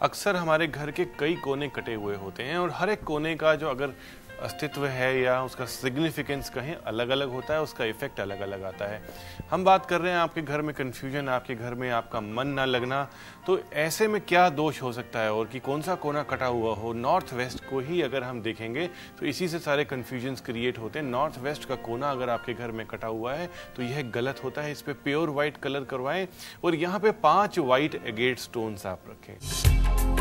अक्सर हमारे घर के कई कोने कटे हुए होते हैं और हर एक कोने का जो अगर अस्तित्व है या उसका सिग्निफिकेंस कहीं अलग अलग होता है, उसका इफ़ेक्ट अलग अलग आता है। हम बात कर रहे हैं आपके घर में कन्फ्यूज़न आपके घर में आपका मन ना लगना तो ऐसे में क्या दोष हो सकता है और कि कौन सा कोना कटा हुआ हो? नॉर्थ वेस्ट को ही अगर हम देखेंगे तो इसी से सारे कन्फ्यूज़न क्रिएट होते हैं। नॉर्थ वेस्ट का कोना अगर आपके घर में कटा हुआ है तो यह गलत होता है। इस पर प्योर व्हाइट कलर करवाएँ और यहाँ पे पाँच व्हाइट एगेट स्टोन्स आप रखें।